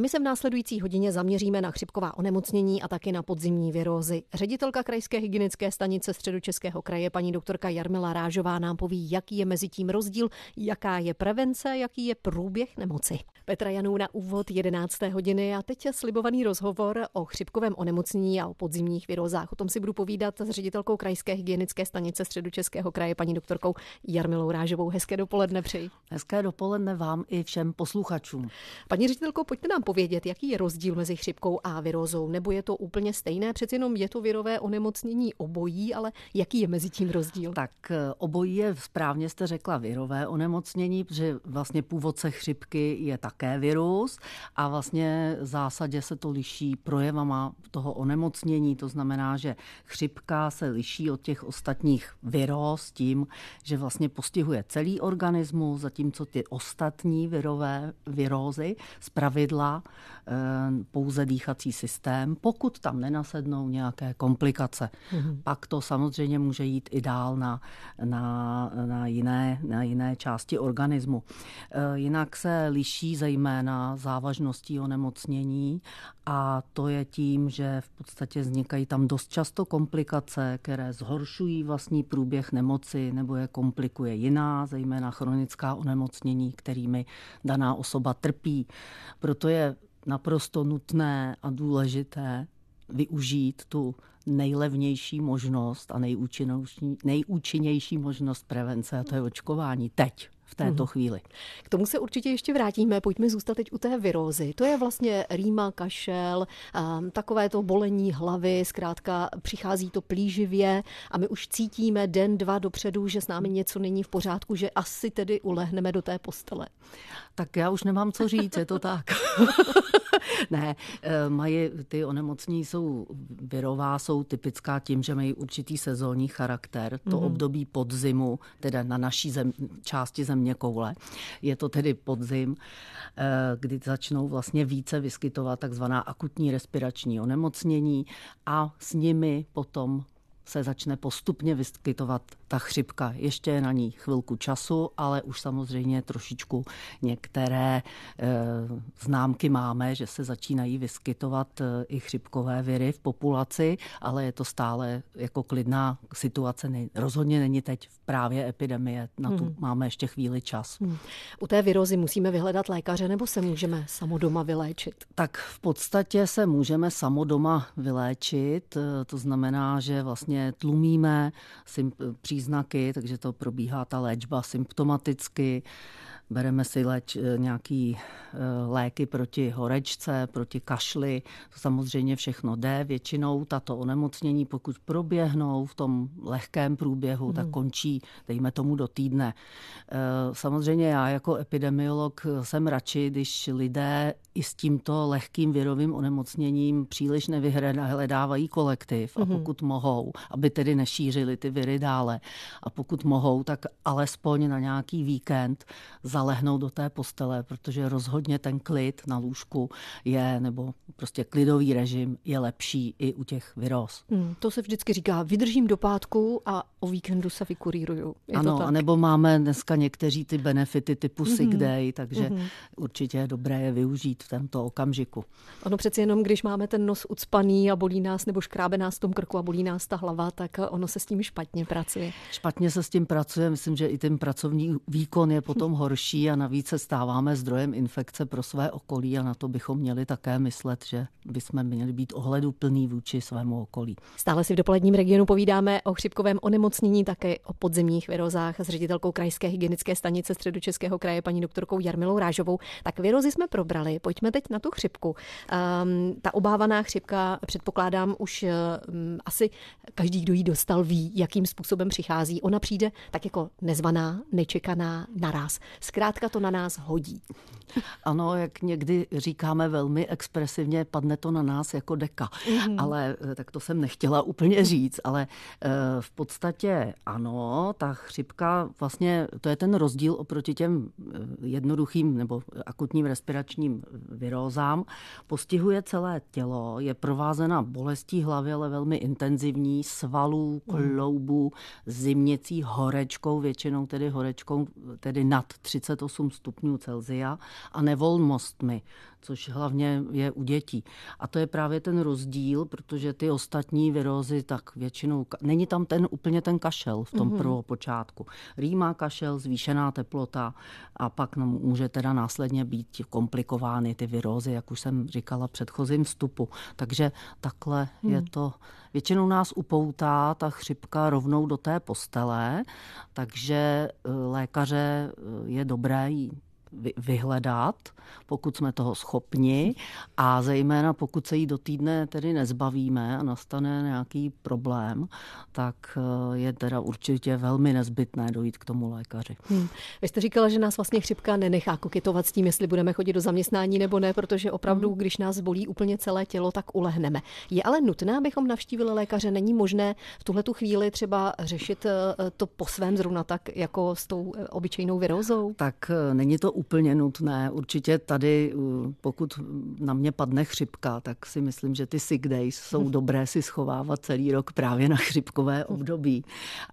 A my se v následující hodině zaměříme na chřipková onemocnění a taky na podzimní virózy. Ředitelka krajské hygienické stanice středočeského kraje, paní doktorka Jarmila Rážová, nám poví, jaký je mezi tím rozdíl, jaká je prevence, jaký je průběh nemoci. Petra Janů na úvod 11. hodiny a teď je slibovaný rozhovor o chřipkovém onemocnění a o podzimních virózách. O tom si budu povídat s ředitelkou krajské hygienické stanice středočeského kraje, paní doktorkou Jarmilou Rážovou. Hezké dopoledne přeji. Hezké dopoledne vám i všem posluchačům. Paní ředitelko, pojďte nám povědět, jaký je rozdíl mezi chřipkou a virózou, nebo je to úplně stejné? Přeci jenom je to virové onemocnění obojí, ale jaký je mezi tím rozdíl? Tak eh, obojí je správně jste řekla virové onemocnění, protože vlastně původce chřipky je také virus a vlastně v zásadě se to liší projevama toho onemocnění. To znamená, že chřipka se liší od těch ostatních viróz tím, že vlastně postihuje celý organismus, zatímco ty ostatní virové virózy z Eh, pouze dýchací systém, pokud tam nenasednou nějaké komplikace. Mm-hmm. Pak to samozřejmě může jít i dál na, na, na, jiné, na jiné části organismu. Eh, jinak se liší zejména závažností onemocnění a to je tím, že v podstatě vznikají tam dost často komplikace, které zhoršují vlastní průběh nemoci nebo je komplikuje jiná, zejména chronická onemocnění, kterými daná osoba trpí. Proto je naprosto nutné a důležité využít tu nejlevnější možnost a nejúčinnější, nejúčinnější možnost prevence, a to je očkování. Teď v této mm. chvíli. K tomu se určitě ještě vrátíme. Pojďme zůstat teď u té virózy. To je vlastně rýma, kašel, um, takové to bolení hlavy, zkrátka přichází to plíživě a my už cítíme den, dva dopředu, že s námi něco není v pořádku, že asi tedy ulehneme do té postele. Tak já už nemám co říct, je to tak. ne, eh, mají, ty onemocnění jsou virová, jsou typická tím, že mají určitý sezónní charakter. To mm-hmm. období podzimu, teda na naší zem, části země koule, je to tedy podzim, eh, kdy začnou vlastně více vyskytovat takzvaná akutní respirační onemocnění a s nimi potom se začne postupně vyskytovat ta chřipka. Ještě je na ní chvilku času, ale už samozřejmě trošičku některé e, známky máme, že se začínají vyskytovat e, i chřipkové viry v populaci, ale je to stále jako klidná situace. Ne, rozhodně není teď právě epidemie. Na tu hmm. máme ještě chvíli čas. Hmm. U té virozy musíme vyhledat lékaře nebo se můžeme samo doma vyléčit? Tak v podstatě se můžeme samo doma vyléčit. E, to znamená, že vlastně tlumíme příznaky příznaky, takže to probíhá ta léčba symptomaticky bereme si leč, eh, nějaký eh, léky proti horečce, proti kašli, to samozřejmě všechno jde. Většinou tato onemocnění, pokud proběhnou v tom lehkém průběhu, hmm. tak končí, dejme tomu, do týdne. Eh, samozřejmě já jako epidemiolog jsem radši, když lidé i s tímto lehkým virovým onemocněním příliš nevyhledávají kolektiv a hmm. pokud mohou, aby tedy nešířili ty viry dále a pokud mohou, tak alespoň na nějaký víkend za zalehnout do té postele, protože rozhodně ten klid na lůžku je, nebo prostě klidový režim je lepší i u těch viróz. Hmm, to se vždycky říká, vydržím do pátku a o víkendu se vykuríruju. Je ano, a nebo máme dneska někteří ty benefity typu mm-hmm. sick day, takže mm-hmm. určitě je dobré je využít v tomto okamžiku. Ono přeci jenom, když máme ten nos ucpaný a bolí nás nebo škrábe nás v tom krku a bolí nás ta hlava, tak ono se s tím špatně pracuje. Špatně se s tím pracuje, myslím, že i ten pracovní výkon je potom horší a navíc se stáváme zdrojem infekce pro své okolí a na to bychom měli také myslet, že bychom měli být ohledu plný vůči svému okolí. Stále si v dopoledním regionu povídáme o chřipkovém onemocnění, také o podzemních virozách s ředitelkou krajské hygienické stanice středočeského kraje paní doktorkou Jarmilou Rážovou. Tak virozy jsme probrali, pojďme teď na tu chřipku. Um, ta obávaná chřipka, předpokládám, už um, asi každý, kdo ji dostal, ví, jakým způsobem přichází. Ona přijde tak jako nezvaná, nečekaná, naraz. Zkrátka to na nás hodí. Ano, jak někdy říkáme velmi expresivně, padne to na nás jako deka. Mm. Ale eh, tak to jsem nechtěla úplně říct, ale eh, v podstatě podstatě ano, ta chřipka vlastně, to je ten rozdíl oproti těm eh, jednoduchým nebo akutním respiračním virózám. Postihuje celé tělo, je provázena bolestí hlavy, ale velmi intenzivní, svalů, hmm. kloubů, zimněcí horečkou, většinou tedy horečkou tedy nad 38 stupňů Celzia a nevolnostmi což hlavně je u dětí. A to je právě ten rozdíl, protože ty ostatní virózy tak většinou, není tam ten úplně ten kašel v tom mm-hmm. prvopočátku. Rýmá kašel, zvýšená teplota a pak může teda následně být komplikovány ty virózy, jak už jsem říkala předchozím vstupu. Takže takhle mm. je hmm. to. Většinou nás upoutá ta chřipka rovnou do té postele, takže eh, lékaře eh, je dobré vyhledat, pokud jsme toho schopni a zejména pokud se jí do týdne tedy nezbavíme a nastane nějaký problém, tak eh, je teda určitě velmi nezbytné dojít k tomu lékaři. Hmm. Vy jste říkala, že nás vlastně chřipka nenechá koketovat s tím, jestli budeme chodit do zaměstnání nebo ne, protože opravdu, hmm. když nás bolí úplně celé tělo, tak ulehneme. Je ale nutné, abychom navštívili lékaře. Není možné v tuhle tu chvíli třeba řešit eh, to po svém zrovna tak, jako s tou eh, obyčejnou virozou? Tak není to úplně nutné. Určitě tady, pokud na mě padne chřipka, tak si myslím, že ty sick days jsou dobré si schovávat celý rok právě na chřipkové období.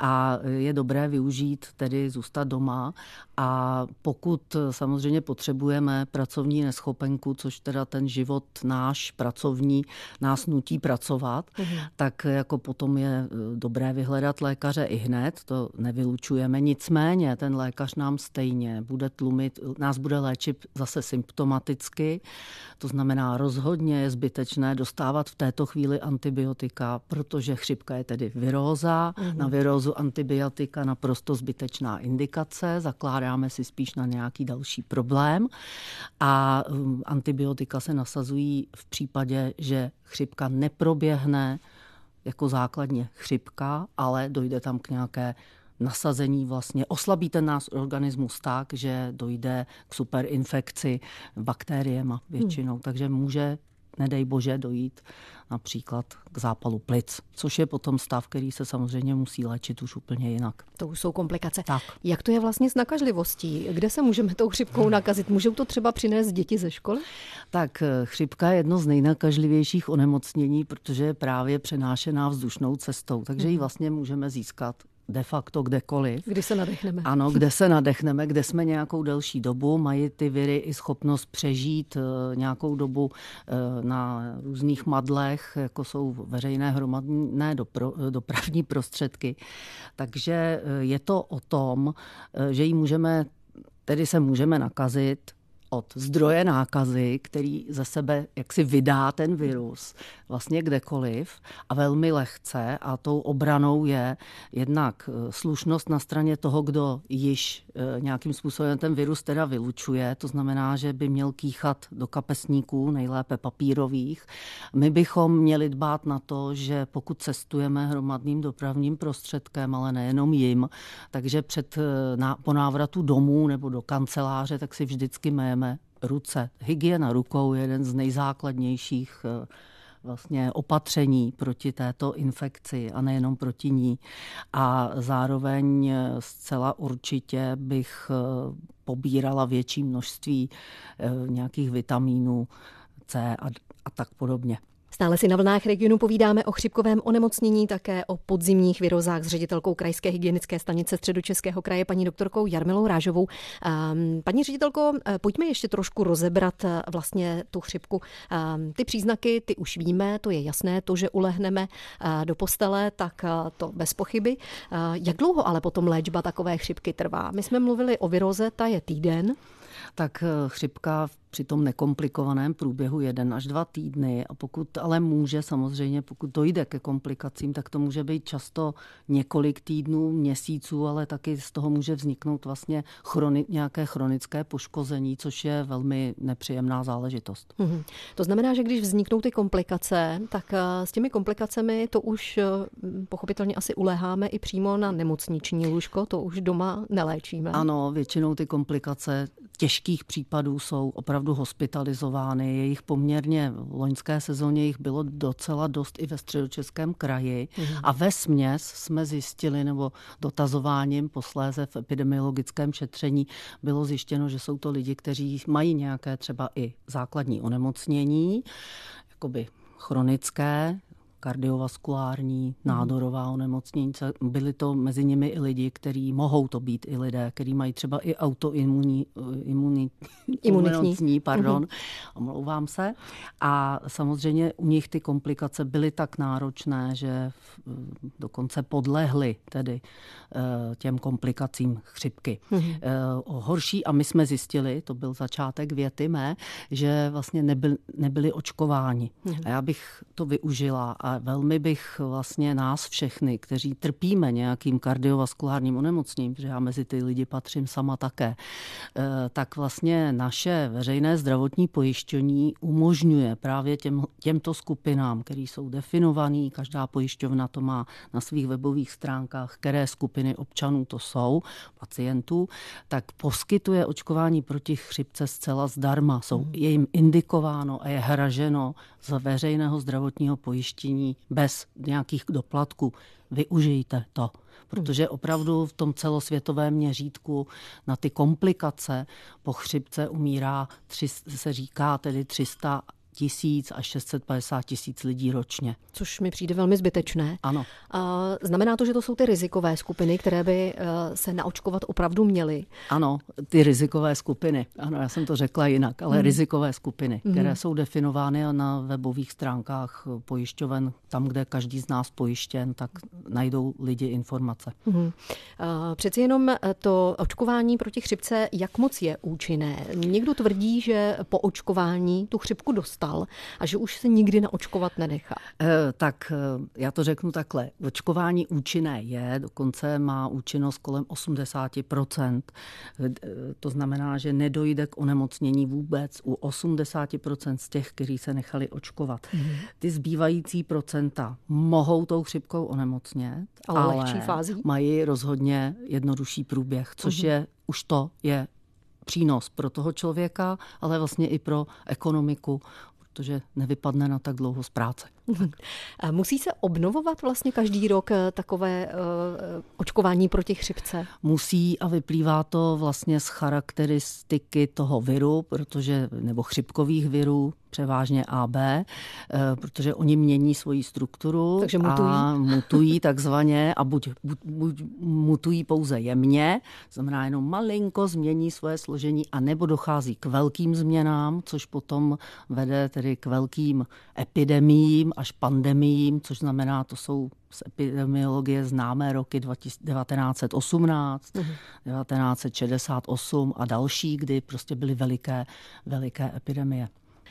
A je dobré využít, tedy zůstat doma. A pokud samozřejmě potřebujeme pracovní neschopenku, což teda ten život náš pracovní nás nutí pracovat, mm tak jako potom je e, dobré vyhledat lékaře i hned, to nevylučujeme. Nicméně ten lékař nám stejně bude tlumit, nás bude léčit zase symptomaticky. To znamená, rozhodně je zbytečné dostávat v této chvíli antibiotika, protože chřipka je tedy viróza. Mm-hmm. Na virózu antibiotika naprosto zbytečná indikace, zakládáme si spíš na nějaký další problém. A um, antibiotika se nasazují v případě, že chřipka neproběhne jako základně chřipka, ale dojde tam k nějaké nasazení vlastně oslabí ten nás organismus tak, že dojde k superinfekci bakteriema většinou. Hmm. Takže může nedej bože dojít například k zápalu plic, což je potom stav, který se samozřejmě musí léčit už úplně jinak. To už jsou komplikace. Tak. Jak to je vlastně s nakažlivostí? Kde se můžeme tou chřipkou nakazit? Můžou to třeba přinést děti ze školy? Tak eh, chřipka je jedno z nejnakažlivějších onemocnění, protože je právě přenášená vzdušnou cestou, takže ji mhm. vlastně můžeme získat de facto kdekoliv. Kdy se nadechneme. Ano, kde se nadechneme, kde jsme nějakou delší dobu, mají ty viry i schopnost přežít eh, nějakou dobu eh, na různých madlech, jako jsou veřejné hromadné dopro, dopravní prostředky. Takže eh, je to o tom, že ji můžeme, tedy se můžeme nakazit od zdroje nákazy, který ze sebe jaksi vydá ten virus vlastně kdekoliv a velmi lehce a tou obranou je jednak eh, slušnost na straně toho, kdo již eh, nějakým způsobem ten virus teda vylučuje, to znamená, že by měl kýchat do kapesníků, nejlépe papírových. My bychom měli dbát na to, že pokud cestujeme hromadným dopravním prostředkem, ale nejenom jim, takže před, eh, na, po návratu domů nebo do kanceláře, tak si vždycky méme ruce. Hygiena rukou je jeden z nejzákladnějších vlastně opatření proti této infekci a nejenom proti ní. A zároveň zcela určitě bych eh, pobírala větší množství eh, nějakých vitamínů C a, a tak podobně. Stále si na vlnách regionu povídáme o chřipkovém onemocnění, také o podzimních virozách s ředitelkou Krajské hygienické stanice Středočeského kraje, paní doktorkou Jarmilou Rážovou. Ehm, paní ředitelko, eh, pojďme ještě trošku rozebrat eh, vlastně tu chřipku. Ehm, ty příznaky, ty už víme, to je jasné, to, že ulehneme eh, do postele, tak to bez pochyby. Jak dlouho ale potom léčba takové chřipky trvá? My jsme mluvili o viroze, ta je týden tak chřipka při tom nekomplikovaném průběhu jeden až dva týdny. A pokud ale může, samozřejmě, pokud dojde ke komplikacím, tak to může být často několik týdnů, měsíců, ale taky z toho může vzniknout vlastně chroni, nějaké chronické poškození, což je velmi nepříjemná záležitost. Mm-hmm. To znamená, že když vzniknou ty komplikace, tak eh, s těmi komplikacemi to už eh, pochopitelně asi uléháme i přímo na nemocniční lůžko, to už doma neléčíme. Ano, většinou ty komplikace těžkých případů jsou opravdu opravdu hospitalizovány. Je jich poměrně, v loňské sezóně jich bylo docela dost i ve středočeském kraji. Mm-hmm. A ve směs jsme zjistili, nebo dotazováním posléze v epidemiologickém šetření bylo zjištěno, že jsou to lidi, kteří mají nějaké třeba i základní onemocnění, jakoby chronické, kardiovaskulární, mhm. nádorová onemocnění. Byli to mezi nimi i lidi, kteří mohou to být i lidé, kteří mají třeba i autoimunní imunitní, imunitní, pardon, mm-hmm. omlouvám se. A samozřejmě u nich ty komplikace byly tak náročné, že dokonce podlehly tedy eh, těm komplikacím chřipky. Mm-hmm. Horší, a my jsme zjistili, to byl začátek věty mé, že vlastně nebyl, nebyli očkováni. Mm-hmm. A já bych to využila a velmi bych vlastně nás všechny, kteří trpíme nějakým kardiovaskulárním onemocněním, protože já mezi ty lidi patřím sama také, eh, tak vlastně naše veřejné zdravotní pojištění umožňuje právě těm, těmto skupinám, které jsou definované, každá pojišťovna to má na svých webových stránkách, které skupiny občanů to jsou, pacientů, tak poskytuje očkování proti chřipce zcela zdarma. Jsou, je jim indikováno a je hraženo z veřejného zdravotního pojištění bez nějakých doplatků. Využijte to, protože opravdu v tom celosvětovém měřítku na ty komplikace po chřipce umírá, tři, se říká tedy 300 tisíc až 650 tisíc lidí ročně. Což mi přijde velmi zbytečné. Ano. A znamená to, že to jsou ty rizikové skupiny, které by eh, se naočkovat opravdu měly? Ano, ty rizikové skupiny. Ano, já jsem to řekla jinak, ale hmm. rizikové skupiny, hmm. které jsou definovány na webových stránkách pojišťoven, tam, kde každý z nás pojištěn, tak najdou lidi informace. Hmm. Přeci jenom eh, to očkování proti chřipce, jak moc je účinné? Někdo tvrdí, že po očkování tu chřipku dostal dostal a že už se nikdy naočkovat nenechá? E, tak eh, já to řeknu takhle. Očkování účinné je, dokonce má účinnost kolem 80%. Eh, to znamená, že nedojde k onemocnění vůbec u 80% z těch, kteří se nechali očkovat. Mm. Ty zbývající procenta mohou tou chřipkou onemocnět, ale, ale lehčí fází? mají rozhodně jednodušší průběh, což mm. je už to je přínos pro toho člověka, ale vlastně i pro ekonomiku, protože nevypadne na tak dlouho z práce. Musí se obnovovat vlastně každý rok eh, takové uh, očkování proti chřipce? Musí a vyplývá to vlastně z charakteristiky toho viru, protože nebo chřipkových virů, převážně AB, eh, protože oni mění svoji strukturu Takže mutují. a mutují takzvaně a buď, buď, buď mutují pouze jemně, znamená jenom malinko změní svoje složení a nebo dochází k velkým změnám, což potom vede tedy k velkým epidemiím až pandemiím, což znamená, to jsou z epidemiologie známé roky 1918, mm. 1968 a další, kdy prostě byly veliké, veliké epidemie.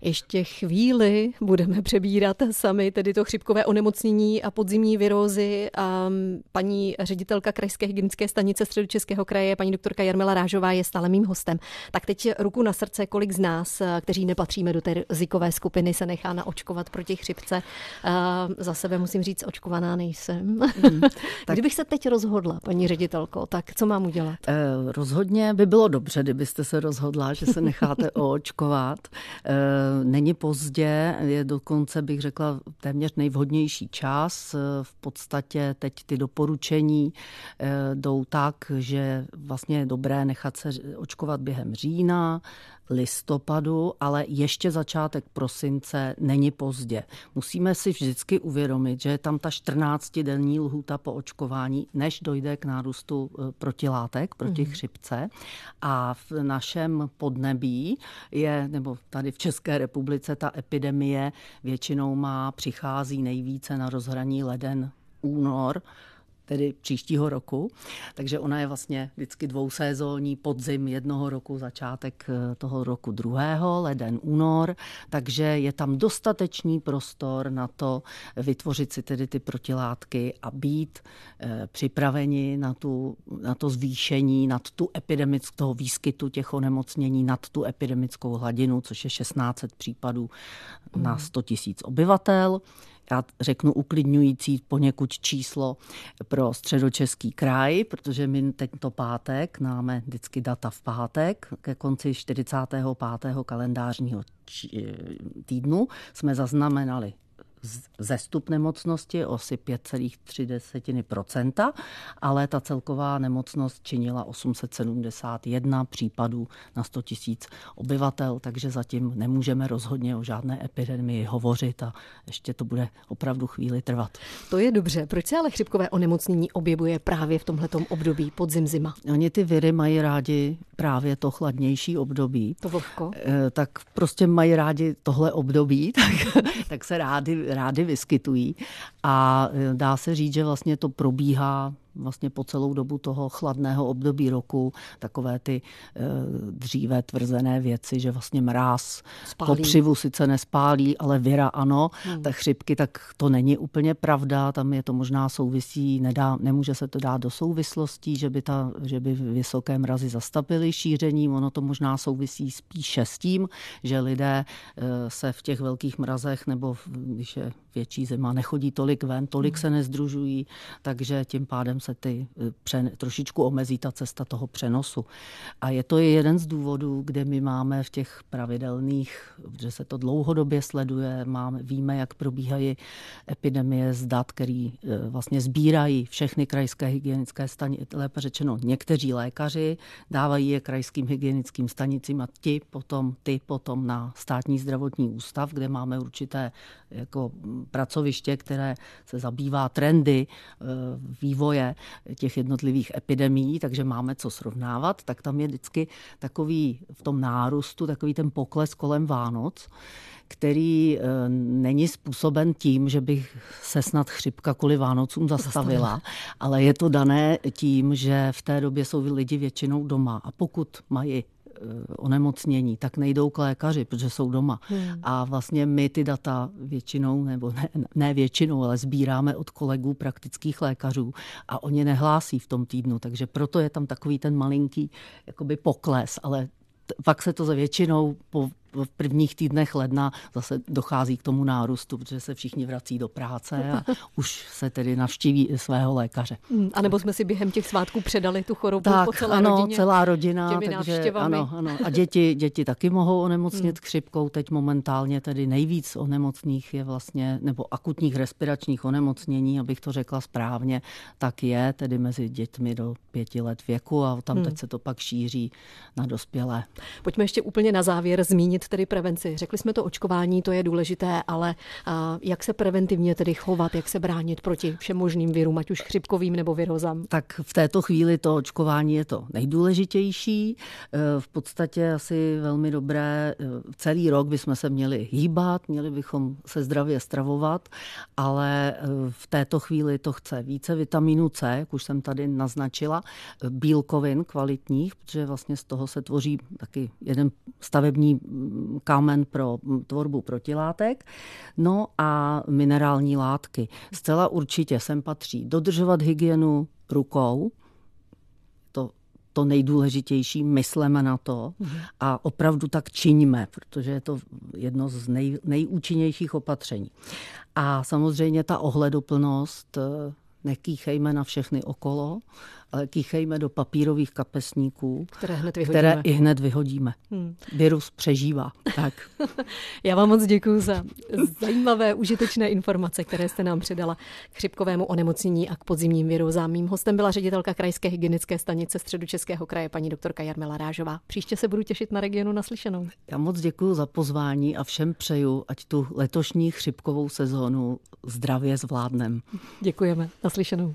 Ještě chvíli budeme přebírat sami tedy to chřipkové onemocnění a podzimní virózy. A paní ředitelka Krajské hygienické stanice Středočeského kraje, paní doktorka Jarmila Rážová, je stále mým hostem. Tak teď ruku na srdce, kolik z nás, kteří nepatříme do té rizikové skupiny, se nechá naočkovat proti chřipce. Za sebe musím říct, očkovaná nejsem. Mm, tak... Kdybych se teď rozhodla, paní ředitelko, tak co mám udělat? Eh, rozhodně by bylo dobře, kdybyste se rozhodla, že se necháte oočkovat. Eh, Není pozdě, je dokonce bych řekla téměř nejvhodnější čas. V podstatě teď ty doporučení eh, jdou tak, že vlastně je dobré nechat se očkovat během října, listopadu, ale ještě začátek prosince není pozdě. Musíme si vždycky uvědomit, že je tam ta 14-denní lhůta po očkování, než dojde k nárůstu protilátek proti mm. chřipce. A v našem podnebí je, nebo tady v České republice, ta epidemie většinou má, přichází nejvíce na rozhraní leden, únor, tedy příštího roku. Takže ona je vlastně vždycky dvousezónní podzim jednoho roku, začátek eh, toho roku druhého, leden, únor, takže je tam dostatečný prostor na to vytvořit si tedy ty protilátky a být eh, připraveni na, tu, na to zvýšení, nad tu epidemickou toho výskytu těch onemocnění, nad tu epidemickou hladinu, což je 1600 případů na 100 000 obyvatel já řeknu uklidňující poněkud číslo pro středočeský kraj, protože my tento pátek, máme vždycky data v pátek, ke konci 45. kalendářního týdnu jsme zaznamenali zestup nemocnosti o asi 5,3%, ale ta celková nemocnost činila 871 případů na 100 tisíc obyvatel, takže zatím nemůžeme rozhodně o žádné epidemii hovořit a ještě to bude opravdu chvíli trvat. To je dobře. Proč se ale chřipkové onemocnění objevuje právě v tomhletom období podzim zima? Oni ty viry mají rádi právě to chladnější období. To vlhko. Eh, tak prostě mají rádi tohle období, tak, tak se rádi rády vyskytují. A e, dá se říct, že vlastně to probíhá vlastně po celou dobu toho chladného období roku takové ty e, dříve tvrzené věci, že vlastně mráz spálí. kopřivu sice nespálí, ale věra ano, hmm. tak chřipky, tak to není úplně pravda, tam je to možná souvisí, nedá, nemůže se to dát do souvislostí, že by, ta, že by vysoké mrazy zastavily šíření, ono to možná souvisí spíše s tím, že lidé e, se v těch velkých mrazech nebo když je větší zima, nechodí tolik ven, tolik hmm. se nezdružují, takže tím pádem se ty eh, přen, trošičku omezí ta cesta toho přenosu. A je to jeden z důvodů, kde my máme v těch pravidelných, že se to dlouhodobě sleduje, máme, víme, jak probíhají epidemie z dat, který eh, vlastně sbírají všechny krajské hygienické stanice, lépe řečeno někteří lékaři, dávají je krajským hygienickým stanicím a ti potom, ty potom na státní zdravotní ústav, kde máme určité jako pracoviště, které se zabývá trendy eh, vývoje těch jednotlivých epidemí, takže máme co srovnávat, tak tam je vždycky takový v tom nárůstu, takový ten pokles kolem Vánoc, který eh, není způsoben tím, že bych se snad chřipka kvůli Vánocům zastavila, ale je to dané tím, že v té době jsou lidi většinou doma. A pokud mají onemocnění, tak nejdou k lékaři, protože jsou doma. Hmm. A vlastně my ty data většinou, nebo ne, ne většinou, ale sbíráme od kolegů praktických lékařů a oni nehlásí v tom týdnu, takže proto je tam takový ten malinký jakoby pokles, ale pak se to za většinou po v prvních týdnech ledna zase dochází k tomu nárůstu, protože se všichni vrací do práce a už se tedy navštíví svého lékaře. Hmm, a nebo jsme si během těch svátků předali tu chorobu tak, po celé ano, rodině? celá rodina. takže, ano, ano. A děti, děti taky mohou onemocnit hmm. chřipkou. Teď momentálně tedy nejvíc onemocných je vlastně, nebo akutních respiračních onemocnění, abych to řekla správně, tak je tedy mezi dětmi do pěti let věku a tam hmm. teď se to pak šíří na dospělé. Pojďme ještě úplně na závěr zmínit tedy prevenci. Řekli jsme to očkování, to je důležité, ale jak se preventivně tedy chovat, jak se bránit proti všem možným virům, ať už chřipkovým nebo virozám? Tak v této chvíli to očkování je to nejdůležitější. E, v podstatě asi velmi dobré. E, celý rok bychom se měli hýbat, měli bychom se zdravě stravovat, ale e, v této chvíli to chce více vitamínu C, jak už jsem tady naznačila, bílkovin kvalitních, protože vlastně z toho se tvoří taky jeden stavební kámen pro tvorbu protilátek. No a minerální látky. Zcela určitě sem patří dodržovat hygienu rukou, to to nejdůležitější, mysleme na to a opravdu tak činíme, protože je to jedno z nej, nejúčinnějších opatření. A samozřejmě ta ohleduplnost, nekýchejme na všechny okolo, ale kýchejme do papírových kapesníků, které, hned které i hned vyhodíme. Hmm. Virus přežívá. Tak. Já vám moc děkuji za zajímavé, užitečné informace, které jste nám předala k chřipkovému onemocnění a k podzimním virozám. Mým hostem byla ředitelka Krajské hygienické stanice Středočeského kraje, paní doktorka Jarmila Rážová. Příště se budu těšit na regionu naslyšenou. Já moc děkuji za pozvání a všem přeju, ať tu letošní chřipkovou sezónu zdravě zvládnem. Děkujeme. Naslyšenou.